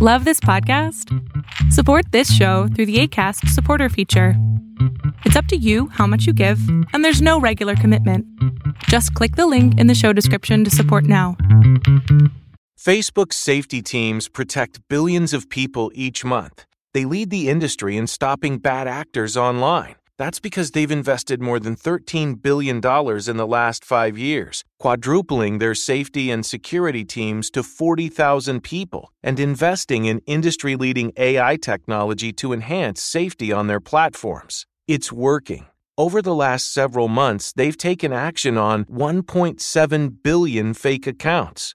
Love this podcast? Support this show through the ACAST supporter feature. It's up to you how much you give, and there's no regular commitment. Just click the link in the show description to support now. Facebook's safety teams protect billions of people each month. They lead the industry in stopping bad actors online. That's because they've invested more than $13 billion in the last five years, quadrupling their safety and security teams to 40,000 people, and investing in industry leading AI technology to enhance safety on their platforms. It's working. Over the last several months, they've taken action on 1.7 billion fake accounts,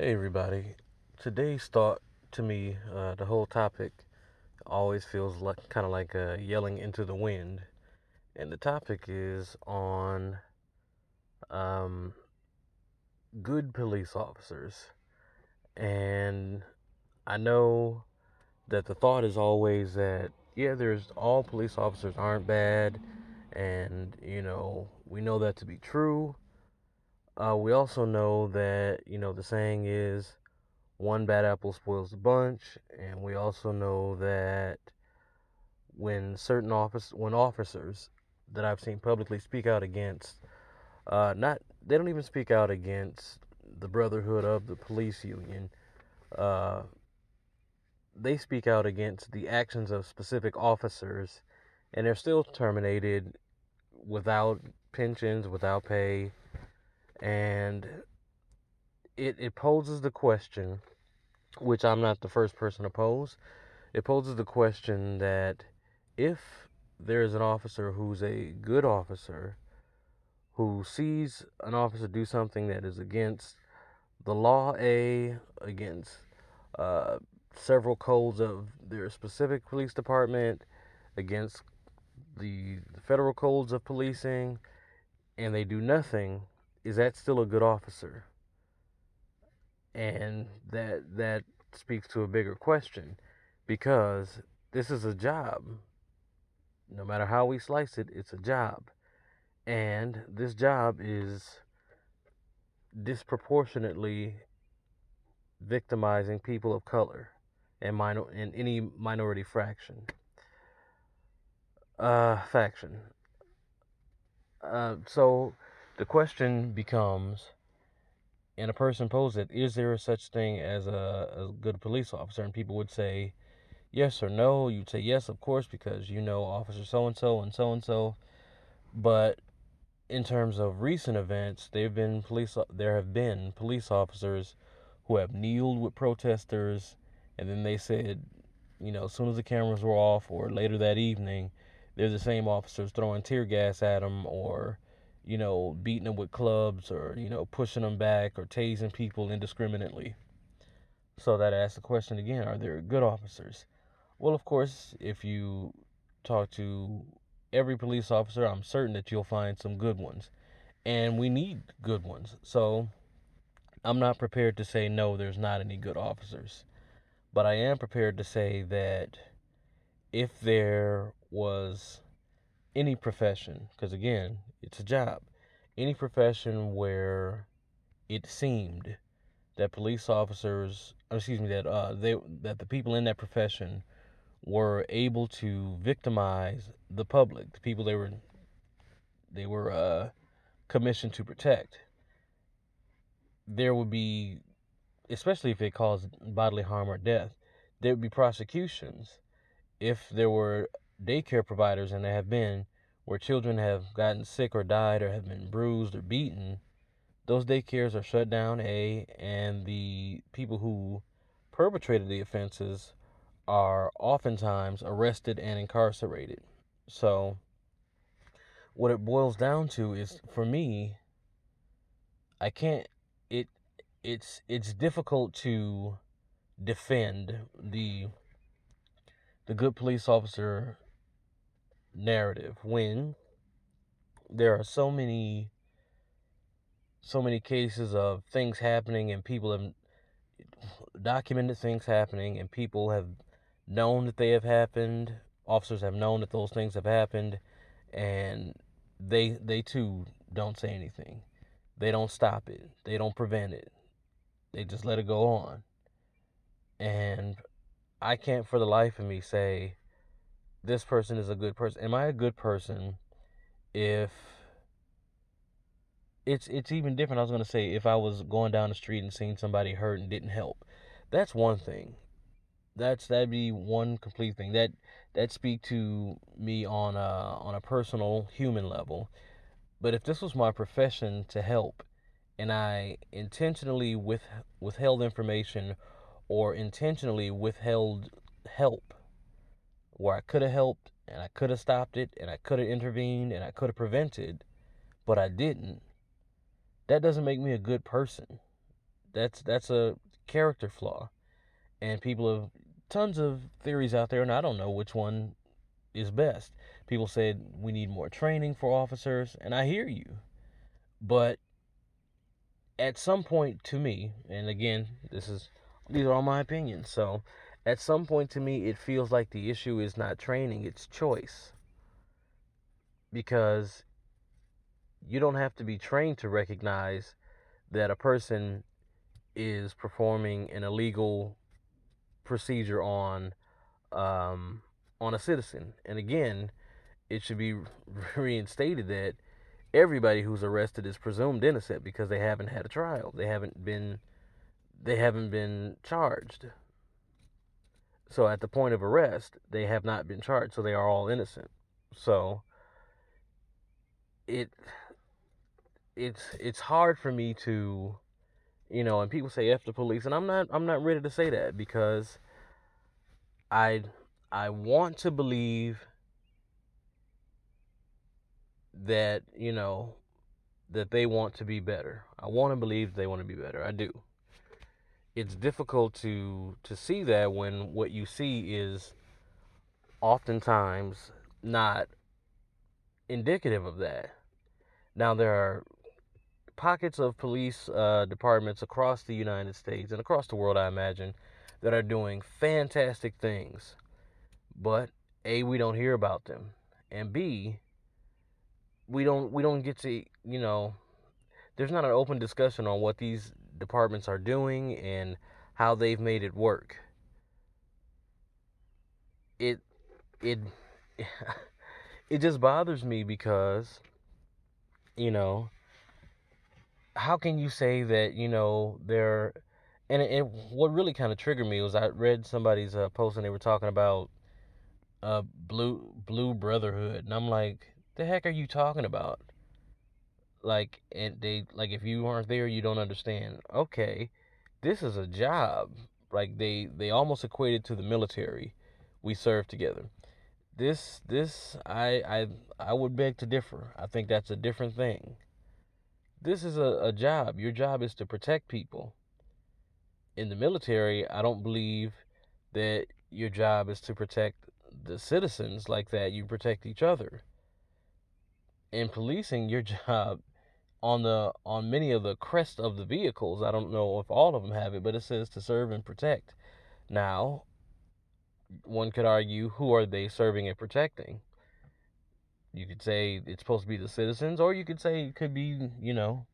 Hey everybody. Today's thought to me, uh, the whole topic always feels like kind of like uh, yelling into the wind, and the topic is on um, good police officers. And I know that the thought is always that yeah, there's all police officers aren't bad, and you know we know that to be true uh, we also know that, you know, the saying is one bad apple spoils the bunch. And we also know that when certain office, when officers that I've seen publicly speak out against, uh, not, they don't even speak out against the brotherhood of the police union. Uh, they speak out against the actions of specific officers, and they're still terminated without pensions, without pay, and it it poses the question, which I'm not the first person to pose. It poses the question that if there is an officer who's a good officer who sees an officer do something that is against the law A, against uh, several codes of their specific police department, against the federal codes of policing, and they do nothing is that still a good officer? And that that speaks to a bigger question because this is a job. No matter how we slice it, it's a job. And this job is disproportionately victimizing people of color and minor in any minority fraction. Uh, faction. Uh, so the question becomes, and a person poses it, is there such thing as a, a good police officer? And people would say yes or no. You'd say yes, of course, because you know officer so and so and so and so. But in terms of recent events, there have been police there have been police officers who have kneeled with protesters, and then they said, you know, as soon as the cameras were off, or later that evening, they're the same officers throwing tear gas at them or you know, beating them with clubs or, you know, pushing them back or tasing people indiscriminately. So that asks the question again are there good officers? Well, of course, if you talk to every police officer, I'm certain that you'll find some good ones. And we need good ones. So I'm not prepared to say no, there's not any good officers. But I am prepared to say that if there was any profession, because again, it's a job. Any profession where it seemed that police officers, excuse me, that uh, they that the people in that profession were able to victimize the public, the people they were they were uh, commissioned to protect. There would be, especially if it caused bodily harm or death, there would be prosecutions. If there were daycare providers, and there have been, where children have gotten sick or died or have been bruised or beaten, those daycares are shut down, A, and the people who perpetrated the offenses are oftentimes arrested and incarcerated. So what it boils down to is for me I can't it it's it's difficult to defend the the good police officer narrative when there are so many so many cases of things happening and people have documented things happening and people have known that they have happened officers have known that those things have happened and they they too don't say anything. They don't stop it. They don't prevent it. They just let it go on. And i can't for the life of me say this person is a good person am i a good person if it's it's even different. I was gonna say if I was going down the street and seeing somebody hurt and didn't help, that's one thing. That's that'd be one complete thing. That that speak to me on a on a personal human level. But if this was my profession to help, and I intentionally with withheld information or intentionally withheld help where I could have helped and I could have stopped it and I could have intervened and I could have prevented, but I didn't that doesn't make me a good person. That's that's a character flaw. And people have tons of theories out there and I don't know which one is best. People said we need more training for officers and I hear you. But at some point to me, and again, this is these are all my opinions. So, at some point to me it feels like the issue is not training, it's choice. Because you don't have to be trained to recognize that a person is performing an illegal procedure on um, on a citizen. And again, it should be reinstated that everybody who's arrested is presumed innocent because they haven't had a trial. They haven't been they haven't been charged. So at the point of arrest, they have not been charged, so they are all innocent. So it it's it's hard for me to you know and people say f the police and i'm not i'm not ready to say that because i i want to believe that you know that they want to be better. I want to believe they want to be better. I do it's difficult to to see that when what you see is oftentimes not indicative of that now there are pockets of police uh, departments across the United States and across the world, I imagine, that are doing fantastic things. But A, we don't hear about them. And B, we don't we don't get to, you know, there's not an open discussion on what these departments are doing and how they've made it work. It it it just bothers me because you know, how can you say that you know they're and, and what really kind of triggered me was I read somebody's uh, post and they were talking about uh blue blue brotherhood and I'm like the heck are you talking about like and they like if you aren't there you don't understand okay this is a job like they they almost equated to the military we serve together this this I I I would beg to differ I think that's a different thing this is a, a job. Your job is to protect people. In the military, I don't believe that your job is to protect the citizens like that. You protect each other. In policing, your job on the on many of the crest of the vehicles, I don't know if all of them have it, but it says to serve and protect. Now, one could argue who are they serving and protecting? You could say it's supposed to be the citizens, or you could say it could be, you know,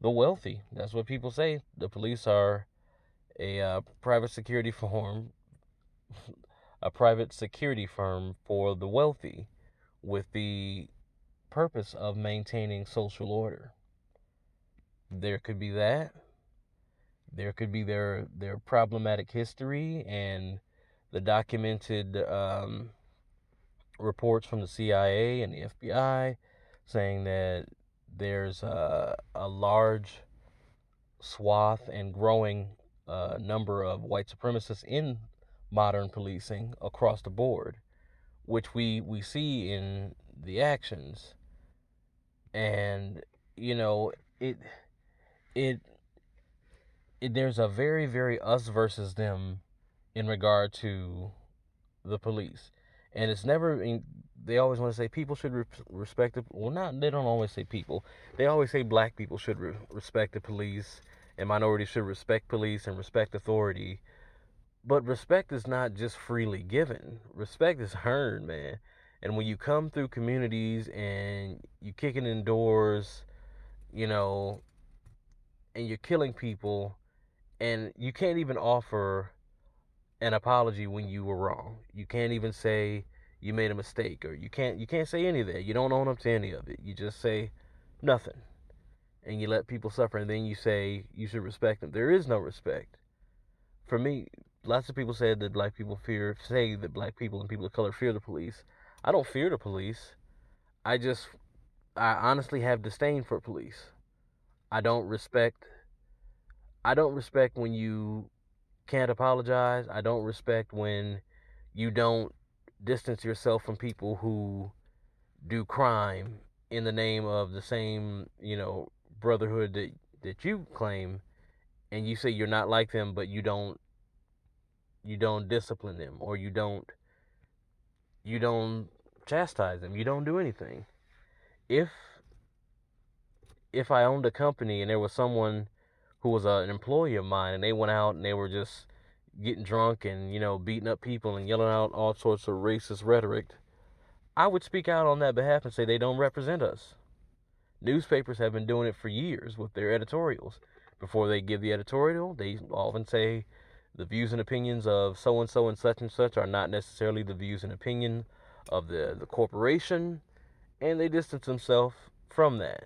the wealthy. That's what people say. The police are a uh, private security firm, a private security firm for the wealthy, with the purpose of maintaining social order. There could be that. There could be their their problematic history and the documented um, reports from the CIA and the FBI saying that there's a, a large swath and growing uh, number of white supremacists in modern policing across the board, which we, we see in the actions. And you know it it, it there's a very very us versus them in regard to the police. And it's never they always want to say people should re- respect the well not they don't always say people. They always say black people should re- respect the police and minorities should respect police and respect authority. But respect is not just freely given. Respect is earned man and when you come through communities and you kicking in doors you know and you're killing people and you can't even offer an apology when you were wrong you can't even say you made a mistake or you can't you can't say any of that. You don't own up to any of it. You just say nothing. And you let people suffer and then you say you should respect them. There is no respect. For me, lots of people said that black people fear say that black people and people of color fear the police. I don't fear the police. I just I honestly have disdain for police. I don't respect I don't respect when you can't apologize. I don't respect when you don't distance yourself from people who do crime in the name of the same, you know, brotherhood that that you claim and you say you're not like them but you don't you don't discipline them or you don't you don't chastise them you don't do anything if if i owned a company and there was someone who was a, an employee of mine and they went out and they were just getting drunk and you know beating up people and yelling out all sorts of racist rhetoric, I would speak out on that behalf and say they don't represent us. Newspapers have been doing it for years with their editorials. Before they give the editorial, they often say the views and opinions of so and so and such and such are not necessarily the views and opinion of the, the corporation, and they distance themselves from that.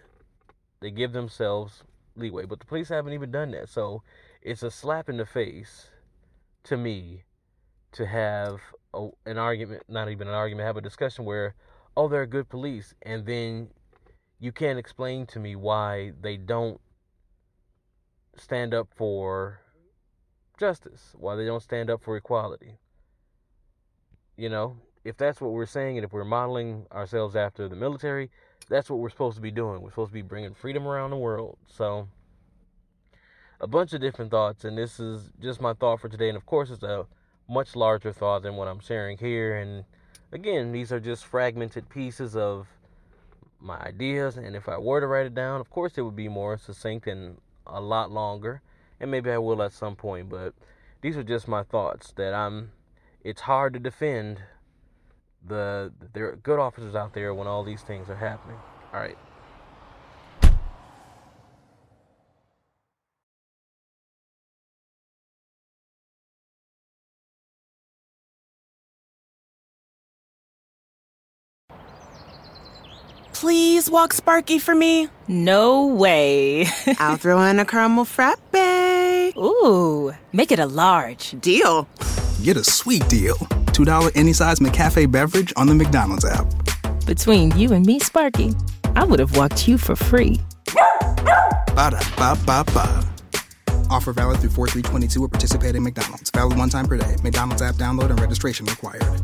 They give themselves leeway, but the police haven't even done that. So it's a slap in the face to me to have a, an argument, not even an argument, have a discussion where, oh, they're good police, and then you can't explain to me why they don't stand up for justice, why they don't stand up for equality. You know, if that's what we're saying, and if we're modeling ourselves after the military, that's what we're supposed to be doing. We're supposed to be bringing freedom around the world. So, a bunch of different thoughts, and this is just my thought for today. And of course, it's a much larger thought than what I'm sharing here. And again, these are just fragmented pieces of my ideas. And if I were to write it down, of course, it would be more succinct and a lot longer. And maybe I will at some point, but these are just my thoughts that I'm. It's hard to defend the there are good officers out there when all these things are happening. All right. please walk Sparky for me? No way. I'll throw in a caramel frappe. Ooh, make it a large. Deal. Get a sweet deal. $2 any size McCafe beverage on the McDonald's app. Between you and me, Sparky, I would have walked you for free. Ba da ba ba ba. Offer valid through 4322 at participating McDonald's. Valid one time per day. McDonald's app download and registration required.